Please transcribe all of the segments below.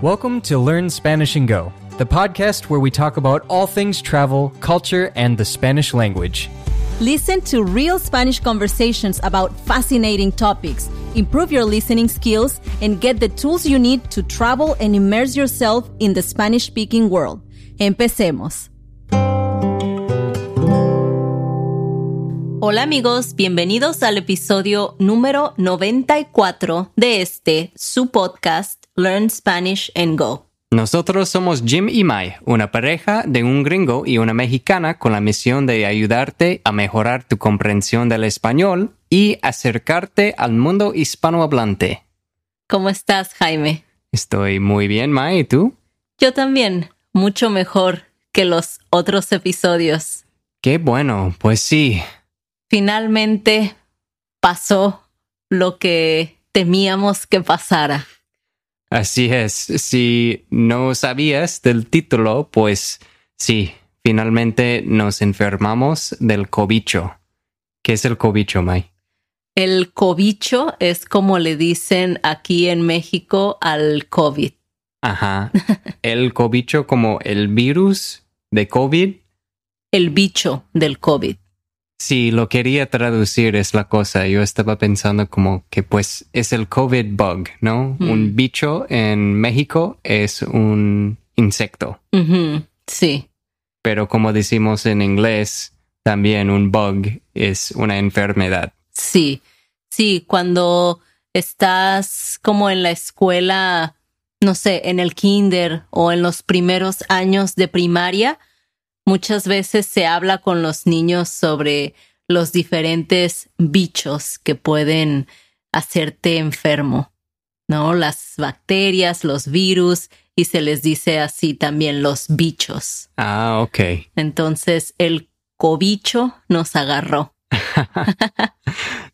Welcome to Learn Spanish and Go, the podcast where we talk about all things travel, culture, and the Spanish language. Listen to real Spanish conversations about fascinating topics, improve your listening skills, and get the tools you need to travel and immerse yourself in the Spanish speaking world. Empecemos. Hola amigos, bienvenidos al episodio número 94 de este, su podcast Learn Spanish and Go. Nosotros somos Jim y Mai, una pareja de un gringo y una mexicana con la misión de ayudarte a mejorar tu comprensión del español y acercarte al mundo hispanohablante. ¿Cómo estás, Jaime? Estoy muy bien, Mai, ¿y tú? Yo también, mucho mejor que los otros episodios. Qué bueno, pues sí. Finalmente pasó lo que temíamos que pasara. Así es. Si no sabías del título, pues sí, finalmente nos enfermamos del cobicho. ¿Qué es el cobicho, Mai? El cobicho es como le dicen aquí en México al COVID. Ajá. El cobicho como el virus de COVID. El bicho del COVID. Sí, lo quería traducir es la cosa. Yo estaba pensando como que pues es el COVID bug, ¿no? Un bicho en México es un insecto. Sí. Pero como decimos en inglés, también un bug es una enfermedad. Sí, sí, cuando estás como en la escuela, no sé, en el kinder o en los primeros años de primaria, Muchas veces se habla con los niños sobre los diferentes bichos que pueden hacerte enfermo, ¿no? Las bacterias, los virus, y se les dice así también los bichos. Ah, ok. Entonces el cobicho nos agarró.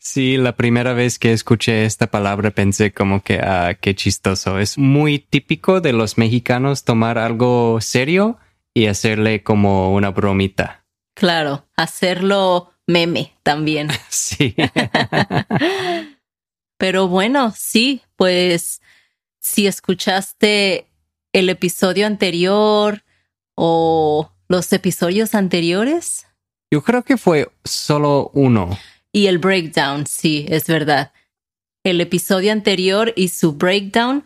sí, la primera vez que escuché esta palabra pensé como que, ah, qué chistoso. Es muy típico de los mexicanos tomar algo serio y hacerle como una bromita. Claro, hacerlo meme también. sí. Pero bueno, sí, pues si escuchaste el episodio anterior o los episodios anteriores. Yo creo que fue solo uno. Y el breakdown, sí, es verdad. El episodio anterior y su breakdown,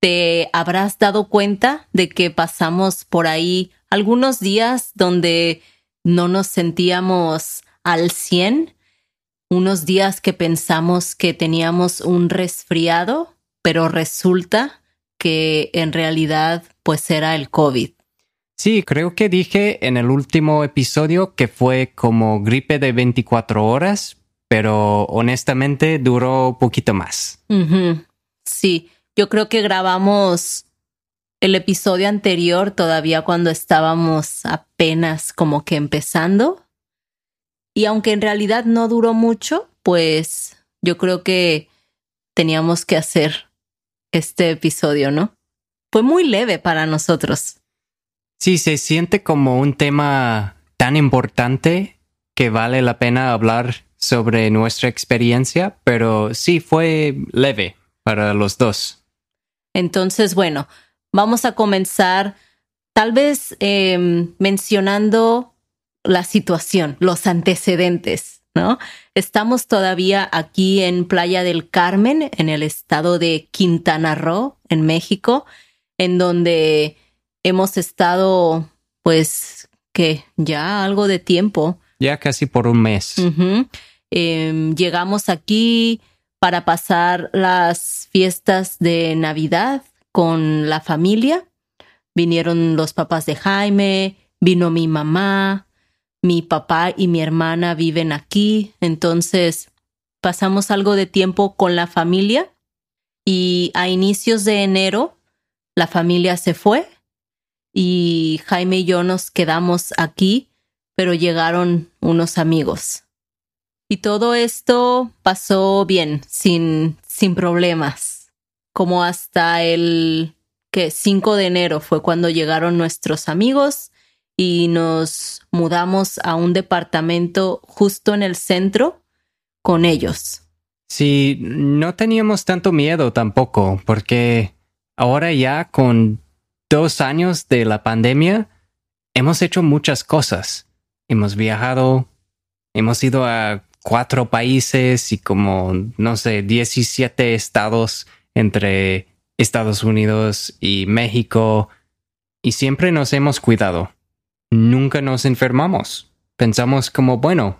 te habrás dado cuenta de que pasamos por ahí algunos días donde no nos sentíamos al 100, unos días que pensamos que teníamos un resfriado, pero resulta que en realidad pues era el COVID. Sí, creo que dije en el último episodio que fue como gripe de 24 horas, pero honestamente duró un poquito más. Sí, yo creo que grabamos el episodio anterior, todavía cuando estábamos apenas como que empezando. Y aunque en realidad no duró mucho, pues yo creo que teníamos que hacer este episodio, ¿no? Fue muy leve para nosotros. Sí, se siente como un tema tan importante que vale la pena hablar sobre nuestra experiencia, pero sí fue leve para los dos. Entonces, bueno, Vamos a comenzar tal vez em, mencionando la situación, los antecedentes, ¿no? Estamos todavía aquí en Playa del Carmen, en el estado de Quintana Roo, en México, en donde hemos estado, pues, que ya algo de tiempo. Ya casi por un mes. Em, llegamos aquí para pasar las fiestas de Navidad con la familia. Vinieron los papás de Jaime, vino mi mamá, mi papá y mi hermana viven aquí, entonces pasamos algo de tiempo con la familia y a inicios de enero la familia se fue y Jaime y yo nos quedamos aquí, pero llegaron unos amigos. Y todo esto pasó bien, sin, sin problemas como hasta el que 5 de enero fue cuando llegaron nuestros amigos y nos mudamos a un departamento justo en el centro con ellos. Sí, no teníamos tanto miedo tampoco, porque ahora ya con dos años de la pandemia, hemos hecho muchas cosas. Hemos viajado, hemos ido a cuatro países y como, no sé, 17 estados entre Estados Unidos y México. Y siempre nos hemos cuidado. Nunca nos enfermamos. Pensamos como, bueno,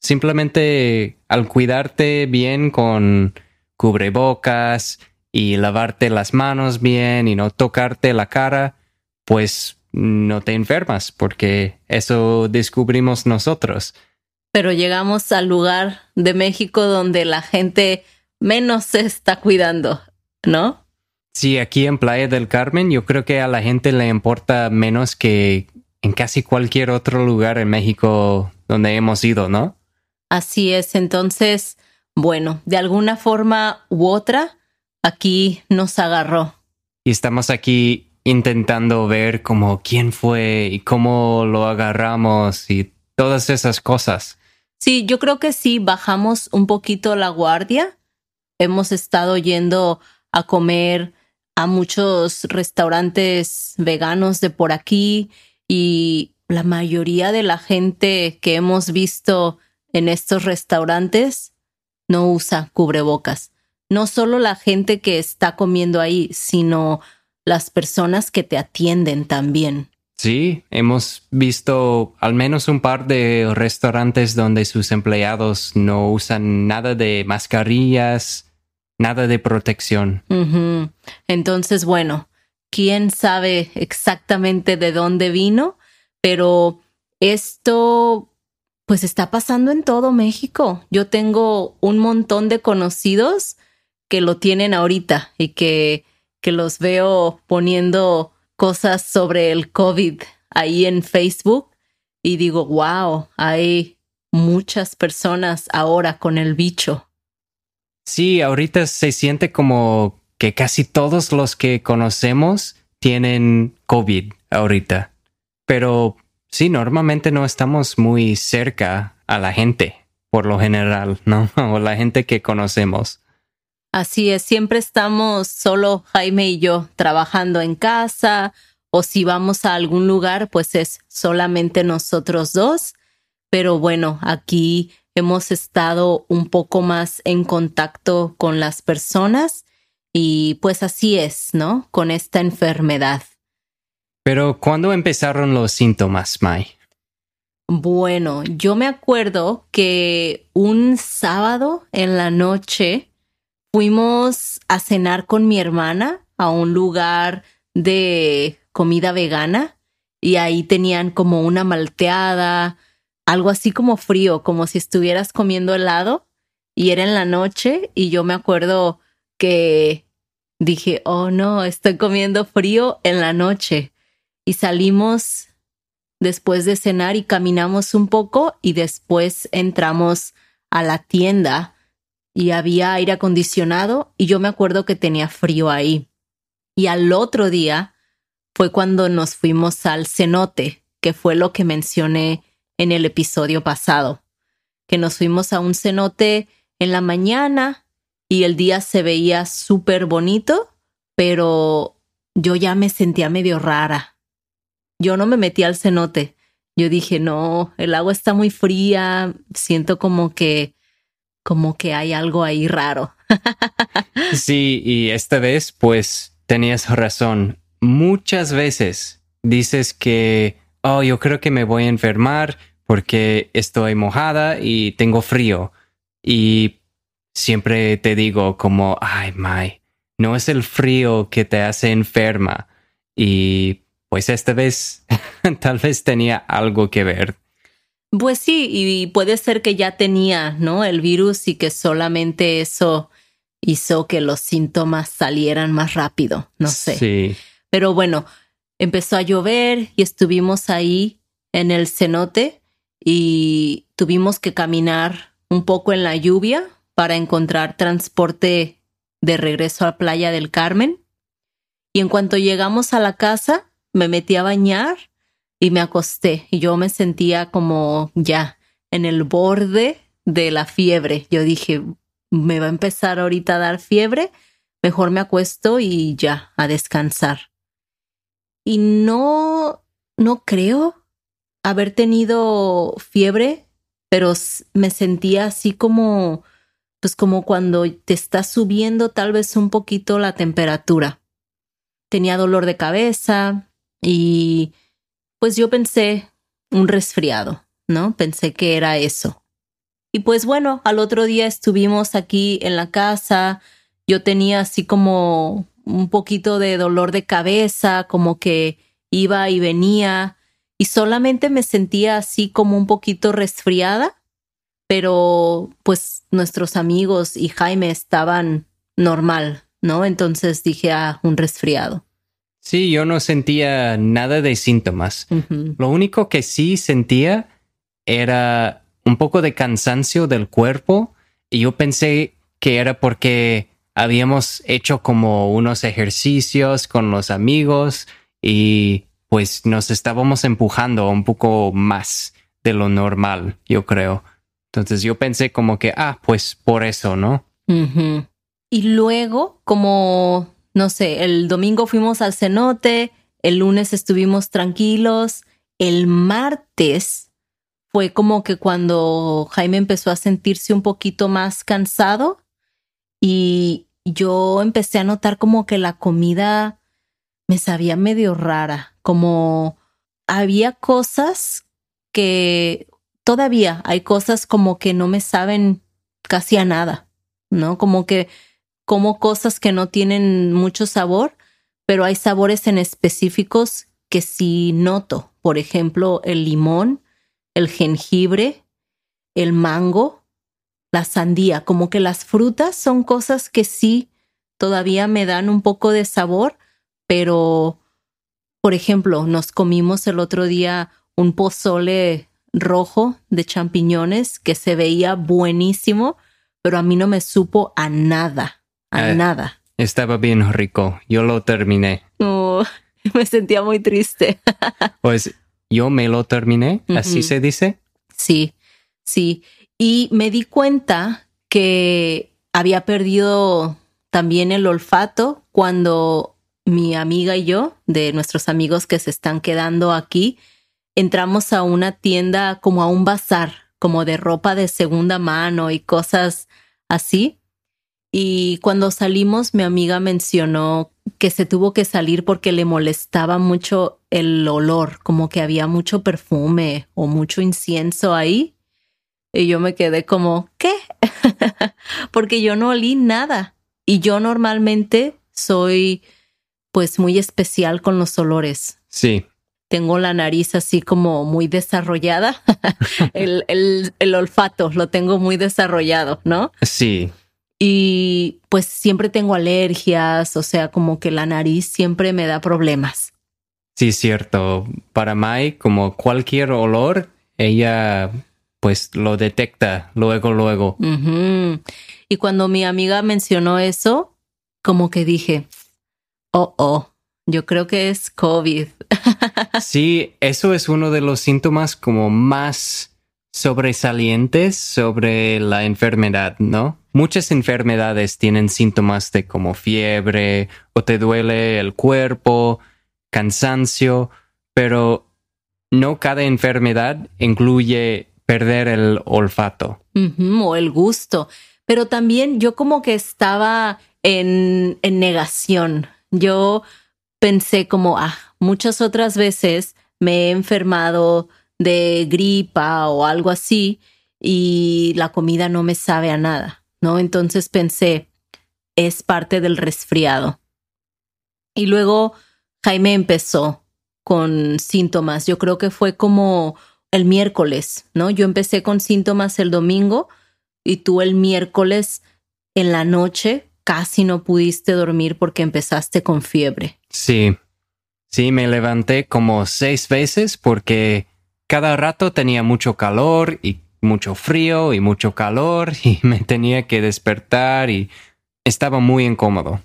simplemente al cuidarte bien con cubrebocas y lavarte las manos bien y no tocarte la cara, pues no te enfermas, porque eso descubrimos nosotros. Pero llegamos al lugar de México donde la gente menos se está cuidando, ¿no? Sí, aquí en Playa del Carmen yo creo que a la gente le importa menos que en casi cualquier otro lugar en México donde hemos ido, ¿no? Así es, entonces, bueno, de alguna forma u otra, aquí nos agarró. Y estamos aquí intentando ver como quién fue y cómo lo agarramos y todas esas cosas. Sí, yo creo que sí, bajamos un poquito la guardia. Hemos estado yendo a comer a muchos restaurantes veganos de por aquí y la mayoría de la gente que hemos visto en estos restaurantes no usa cubrebocas. No solo la gente que está comiendo ahí, sino las personas que te atienden también. Sí, hemos visto al menos un par de restaurantes donde sus empleados no usan nada de mascarillas, nada de protección. Entonces, bueno, quién sabe exactamente de dónde vino, pero esto pues está pasando en todo México. Yo tengo un montón de conocidos que lo tienen ahorita y que que los veo poniendo cosas sobre el COVID ahí en Facebook y digo, wow, hay muchas personas ahora con el bicho. Sí, ahorita se siente como que casi todos los que conocemos tienen COVID ahorita. Pero sí, normalmente no estamos muy cerca a la gente, por lo general, ¿no? O la gente que conocemos. Así es, siempre estamos solo Jaime y yo trabajando en casa o si vamos a algún lugar, pues es solamente nosotros dos. Pero bueno, aquí hemos estado un poco más en contacto con las personas y pues así es, ¿no? Con esta enfermedad. Pero ¿cuándo empezaron los síntomas, Mai? Bueno, yo me acuerdo que un sábado en la noche fuimos a cenar con mi hermana a un lugar de comida vegana y ahí tenían como una malteada, algo así como frío, como si estuvieras comiendo helado y era en la noche y yo me acuerdo que dije, oh no, estoy comiendo frío en la noche y salimos después de cenar y caminamos un poco y después entramos a la tienda y había aire acondicionado y yo me acuerdo que tenía frío ahí. Y al otro día fue cuando nos fuimos al cenote, que fue lo que mencioné en el episodio pasado, que nos fuimos a un cenote en la mañana y el día se veía súper bonito, pero yo ya me sentía medio rara. Yo no me metí al cenote. Yo dije, no, el agua está muy fría, siento como que como que hay algo ahí raro. sí, y esta vez pues tenías razón. Muchas veces dices que, oh, yo creo que me voy a enfermar porque estoy mojada y tengo frío. Y siempre te digo como, ay, Mai, no es el frío que te hace enferma. Y pues esta vez tal vez tenía algo que ver. Pues sí, y puede ser que ya tenía, ¿no? El virus y que solamente eso hizo que los síntomas salieran más rápido, no sé. Sí. Pero bueno, empezó a llover y estuvimos ahí en el cenote y tuvimos que caminar un poco en la lluvia para encontrar transporte de regreso a Playa del Carmen. Y en cuanto llegamos a la casa, me metí a bañar y me acosté y yo me sentía como ya en el borde de la fiebre. Yo dije, me va a empezar ahorita a dar fiebre, mejor me acuesto y ya, a descansar. Y no, no creo haber tenido fiebre, pero me sentía así como, pues como cuando te está subiendo tal vez un poquito la temperatura. Tenía dolor de cabeza y pues yo pensé un resfriado, ¿no? Pensé que era eso. Y pues bueno, al otro día estuvimos aquí en la casa, yo tenía así como un poquito de dolor de cabeza, como que iba y venía y solamente me sentía así como un poquito resfriada, pero pues nuestros amigos y Jaime estaban normal, ¿no? Entonces dije, ah, un resfriado. Sí, yo no sentía nada de síntomas. Lo único que sí sentía era un poco de cansancio del cuerpo y yo pensé que era porque habíamos hecho como unos ejercicios con los amigos y pues nos estábamos empujando un poco más de lo normal, yo creo. Entonces yo pensé como que, ah, pues por eso, ¿no? Y luego, como, no sé, el domingo fuimos al cenote, el lunes estuvimos tranquilos, el martes fue como que cuando Jaime empezó a sentirse un poquito más cansado y yo empecé a notar como que la comida me sabía medio rara, como había cosas que todavía hay cosas como que no me saben casi a nada, ¿no? Como que como cosas que no tienen mucho sabor, pero hay sabores en específicos que sí noto. Por ejemplo, el limón, el jengibre, el mango, la sandía, como que las frutas son cosas que sí todavía me dan un poco de sabor, pero, por ejemplo, nos comimos el otro día un pozole rojo de champiñones que se veía buenísimo, pero a mí no me supo a nada, a eh, nada. Estaba bien rico, yo lo terminé. Oh, me sentía muy triste. pues yo me lo terminé, así se dice. Sí, sí y me di cuenta que había perdido también el olfato cuando mi amiga y yo, de nuestros amigos que se están quedando aquí, entramos a una tienda como a un bazar, como de ropa de segunda mano y cosas así. Y cuando salimos, mi amiga mencionó que se tuvo que salir porque le molestaba mucho el olor, como que había mucho perfume o mucho incienso ahí. Y yo me quedé como, ¿qué? Porque yo no olí nada. Y yo normalmente soy pues muy especial con los olores. Sí. Tengo la nariz así como muy desarrollada. el, el, olfato lo tengo muy desarrollado, ¿no? Sí. Y pues siempre tengo alergias, o sea, como que la nariz siempre me da problemas. Sí, cierto. Para Mai, como cualquier olor, ella pues lo detecta luego, luego. Y cuando mi amiga mencionó eso, como que dije, oh, oh, yo creo que es COVID. sí, eso es uno de los síntomas como más sobresalientes sobre la enfermedad, ¿no? Muchas enfermedades tienen síntomas de como fiebre o te duele el cuerpo, cansancio, pero no cada enfermedad incluye perder el olfato. o el gusto. Pero también yo como que estaba en, en negación. Yo pensé como, ah, muchas otras veces me he enfermado de gripa o algo así y la comida no me sabe a nada, ¿no? Entonces pensé, es parte del resfriado. Y luego Jaime empezó con síntomas. Yo creo que fue como el miércoles, ¿no? Yo empecé con síntomas el domingo y tú el miércoles en la noche casi no pudiste dormir porque empezaste con fiebre. Sí, sí, me levanté como seis veces porque cada rato tenía mucho calor y mucho frío y mucho calor y me tenía que despertar y estaba muy incómodo.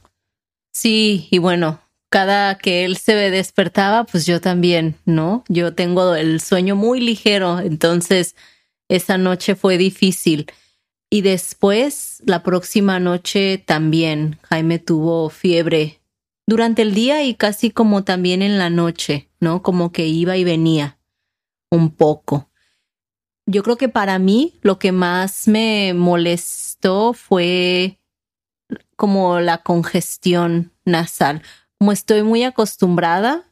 Sí, y bueno, cada que él se despertaba, pues yo también, ¿no? Yo tengo el sueño muy ligero, entonces esa noche fue difícil. Y después, la próxima noche también, Jaime tuvo fiebre durante el día y casi como también en la noche, ¿no? Como que iba y venía un poco. Yo creo que para mí lo que más me molestó fue como la congestión nasal. Como estoy muy acostumbrada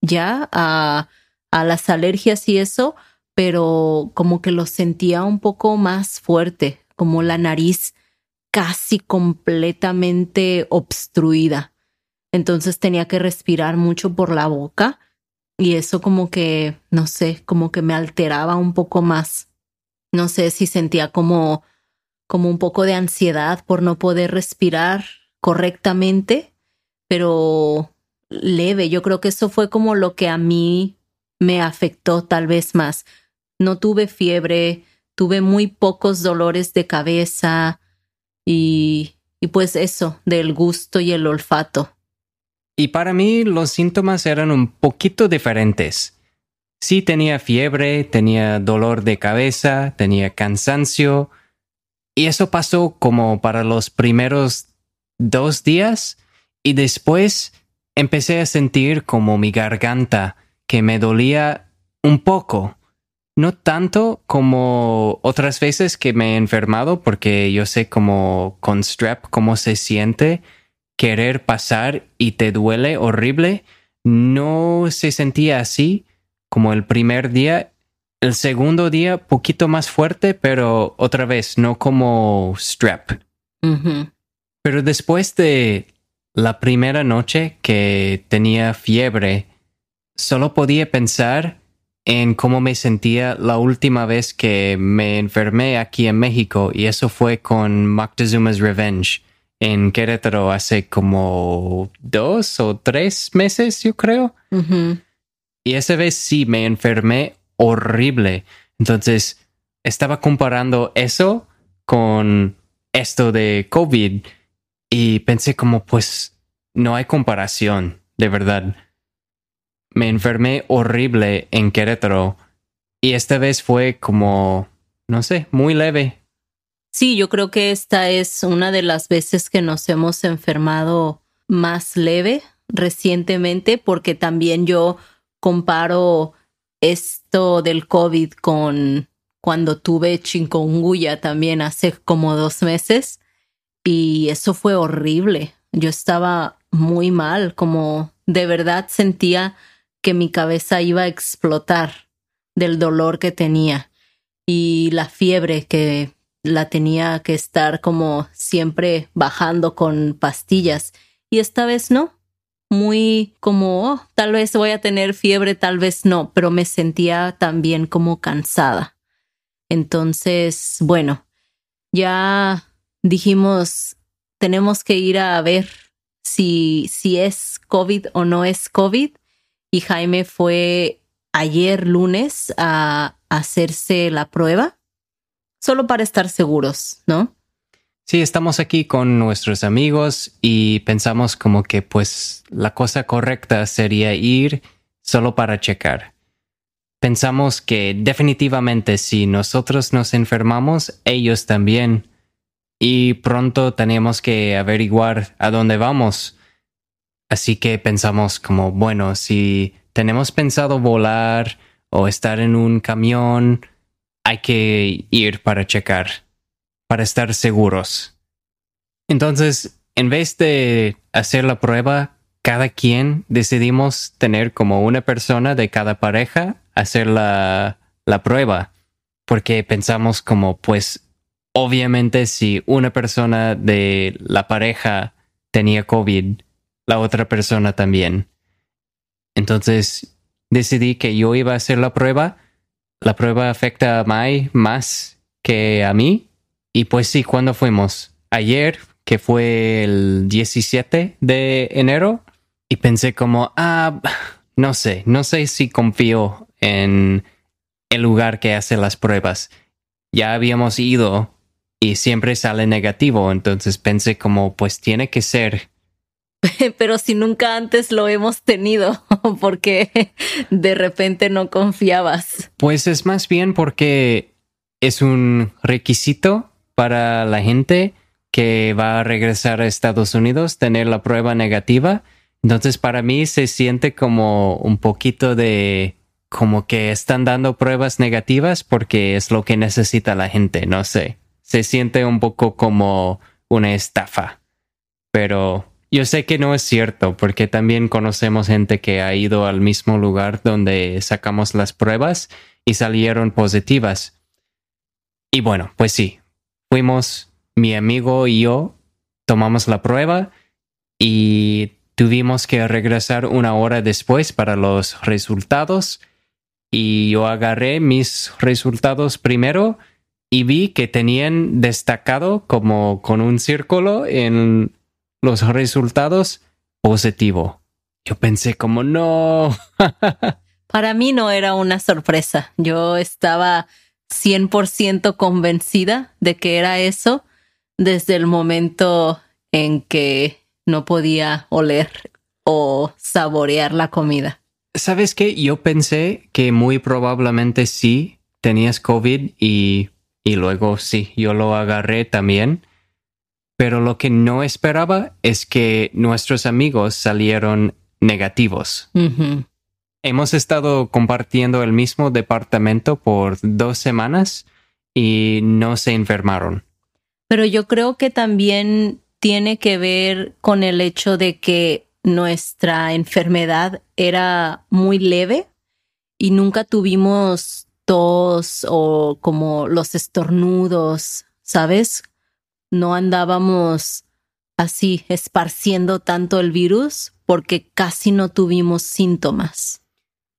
ya a, a las alergias y eso, pero como que lo sentía un poco más fuerte, como la nariz casi completamente obstruida. Entonces tenía que respirar mucho por la boca y eso como que, no sé, como que me alteraba un poco más. No sé si sentía como, como un poco de ansiedad por no poder respirar correctamente, pero leve. Yo creo que eso fue como lo que a mí me afectó tal vez más. No tuve fiebre, tuve muy pocos dolores de cabeza y, y pues eso, del gusto y el olfato. Y para mí los síntomas eran un poquito diferentes. Sí tenía fiebre, tenía dolor de cabeza, tenía cansancio. Y eso pasó como para los primeros dos días. Y después empecé a sentir como mi garganta, que me dolía un poco. No tanto como otras veces que me he enfermado, porque yo sé como con strep cómo se siente querer pasar y te duele horrible. No se sentía así como el primer día. El segundo día, poquito más fuerte, pero otra vez, no como strep. Pero después de la primera noche que tenía fiebre, solo podía pensar en cómo me sentía la última vez que me enfermé aquí en México y eso fue con Moctezuma's Revenge en Querétaro hace como dos o tres meses, yo creo. Y esa vez sí me enfermé horrible. Entonces estaba comparando eso con esto de COVID y pensé como pues no hay comparación, de verdad me enfermé horrible en Querétaro y esta vez fue como, no sé, muy leve. Sí, yo creo que esta es una de las veces que nos hemos enfermado más leve recientemente porque también yo comparo esto del COVID con cuando tuve chikungunya también hace como dos meses y eso fue horrible. Yo estaba muy mal, como de verdad sentía que mi cabeza iba a explotar del dolor que tenía y la fiebre que la tenía que estar como siempre bajando con pastillas y esta vez no. Muy como, oh, tal vez voy a tener fiebre, tal vez no, pero me sentía también como cansada. Entonces, bueno, ya dijimos, tenemos que ir a ver si, si es COVID o no es COVID y Jaime fue ayer lunes a hacerse la prueba, solo para estar seguros, ¿no? Sí, estamos aquí con nuestros amigos y pensamos como que pues la cosa correcta sería ir solo para checar. Pensamos que definitivamente si nosotros nos enfermamos, ellos también. Y pronto tenemos que averiguar a dónde vamos Así que pensamos como, bueno, si tenemos pensado volar o estar en un camión, hay que ir para checar, para estar seguros. Entonces, en vez de hacer la prueba, cada quien decidimos tener como una persona de cada pareja hacer la, la prueba, porque pensamos como, pues, obviamente si una persona de la pareja tenía COVID, la otra persona también. Entonces decidí que yo iba a hacer la prueba. La prueba afecta a Mai más que a mí. Y pues sí, cuando fuimos? Ayer, que fue el 17 de enero. Y pensé como, ah, no sé, no sé si confío en el lugar que hace las pruebas. Ya habíamos ido y siempre sale negativo, entonces pensé como, pues tiene que ser pero si nunca antes lo hemos tenido, porque de repente no confiabas. Pues es más bien porque es un requisito para la gente que va a regresar a Estados Unidos tener la prueba negativa. Entonces para mí se siente como un poquito de como que están dando pruebas negativas porque es lo que necesita la gente, no sé. Se siente un poco como una estafa. Pero yo sé que no es cierto porque también conocemos gente que ha ido al mismo lugar donde sacamos las pruebas y salieron positivas. Y bueno, pues sí, fuimos, mi amigo y yo tomamos la prueba y tuvimos que regresar una hora después para los resultados y yo agarré mis resultados primero y vi que tenían destacado como con un círculo en los resultados positivo. Yo pensé como no. Para mí no era una sorpresa. Yo estaba 100% convencida de que era eso desde el momento en que no podía oler o saborear la comida. ¿Sabes qué? Yo pensé que muy probablemente sí tenías COVID y, y luego sí, yo lo agarré también. Pero lo que no esperaba es que nuestros amigos salieron negativos. Hemos estado compartiendo el mismo departamento por dos semanas y no se enfermaron. Pero yo creo que también tiene que ver con el hecho de que nuestra enfermedad era muy leve y nunca tuvimos tos o como los estornudos, ¿sabes? No andábamos así esparciendo tanto el virus porque casi no tuvimos síntomas.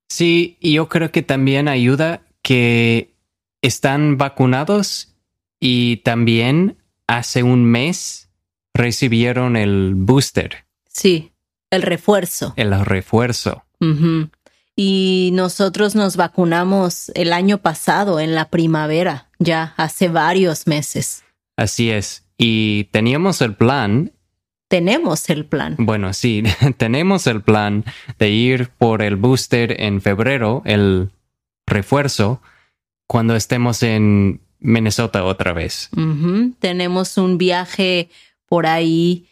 Sí, y yo creo que también ayuda que están vacunados y también hace un mes recibieron el booster. Sí, el refuerzo. El refuerzo. Y nosotros nos vacunamos el año pasado, en la primavera, ya hace varios meses. Así es. Y teníamos el plan. Tenemos el plan. Bueno, sí, tenemos el plan de ir por el booster en febrero, el refuerzo, cuando estemos en Minnesota otra vez. Tenemos un viaje por ahí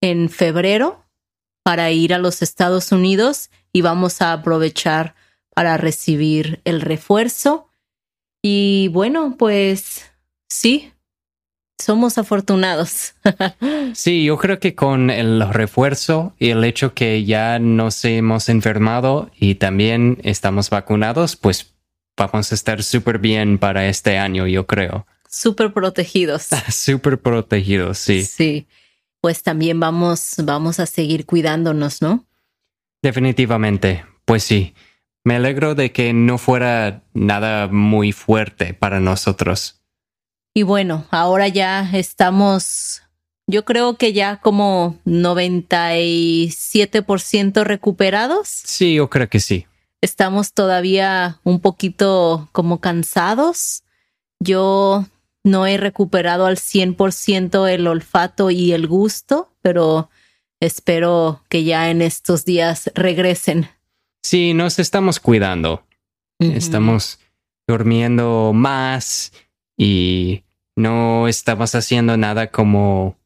en febrero para ir a los Estados Unidos y vamos a aprovechar para recibir el refuerzo. Y bueno, pues sí, somos afortunados. sí, yo creo que con el refuerzo y el hecho que ya nos hemos enfermado y también estamos vacunados, pues vamos a estar súper bien para este año, yo creo. Súper protegidos. súper protegidos, sí. Sí pues también vamos, vamos a seguir cuidándonos, ¿no? Definitivamente, pues sí. Me alegro de que no fuera nada muy fuerte para nosotros. Y bueno, ahora ya estamos, yo creo que ya como 97% recuperados. Sí, yo creo que sí. Estamos todavía un poquito como cansados. Yo no he recuperado al 100% el olfato y el gusto, pero espero que ya en estos días regresen. Sí, nos estamos cuidando. Estamos durmiendo más y no estamos haciendo nada como...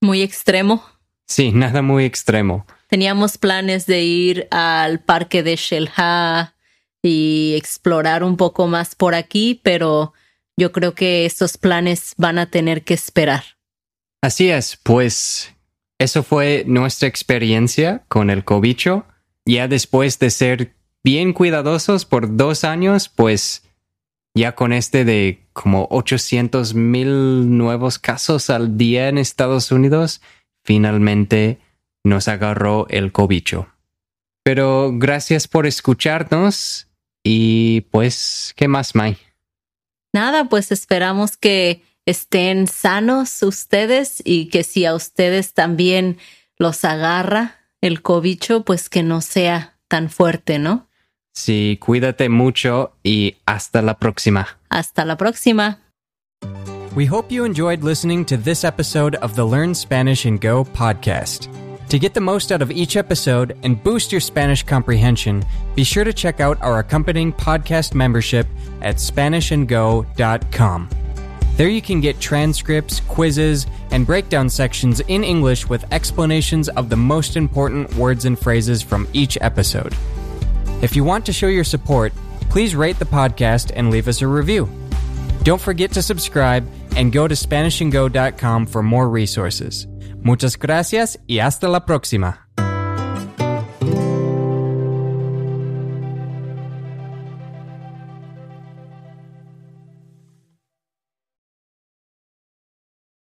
Muy extremo. Sí, nada muy extremo. Teníamos planes de ir al parque de Shelha y explorar un poco más por aquí, pero yo creo que estos planes van a tener que esperar. Así es, pues eso fue nuestra experiencia con el cobicho. Ya después de ser bien cuidadosos por dos años, pues ya con este de como 800 mil nuevos casos al día en Estados Unidos, finalmente nos agarró el cobicho. Pero gracias por escucharnos y pues, ¿qué más, Mai? nada, pues esperamos que estén sanos ustedes y que si a ustedes también los agarra el cobicho, pues que no sea tan fuerte, ¿no? Sí, cuídate mucho y hasta la próxima. Hasta la próxima. We hope you enjoyed listening to this episode of the Learn Spanish and Go podcast. To get the most out of each episode and boost your Spanish comprehension, be sure to check out our accompanying podcast membership at SpanishAndGo.com. There you can get transcripts, quizzes, and breakdown sections in English with explanations of the most important words and phrases from each episode. If you want to show your support, please rate the podcast and leave us a review. Don't forget to subscribe and go to SpanishAndGo.com for more resources. Muchas gracias y hasta la próxima.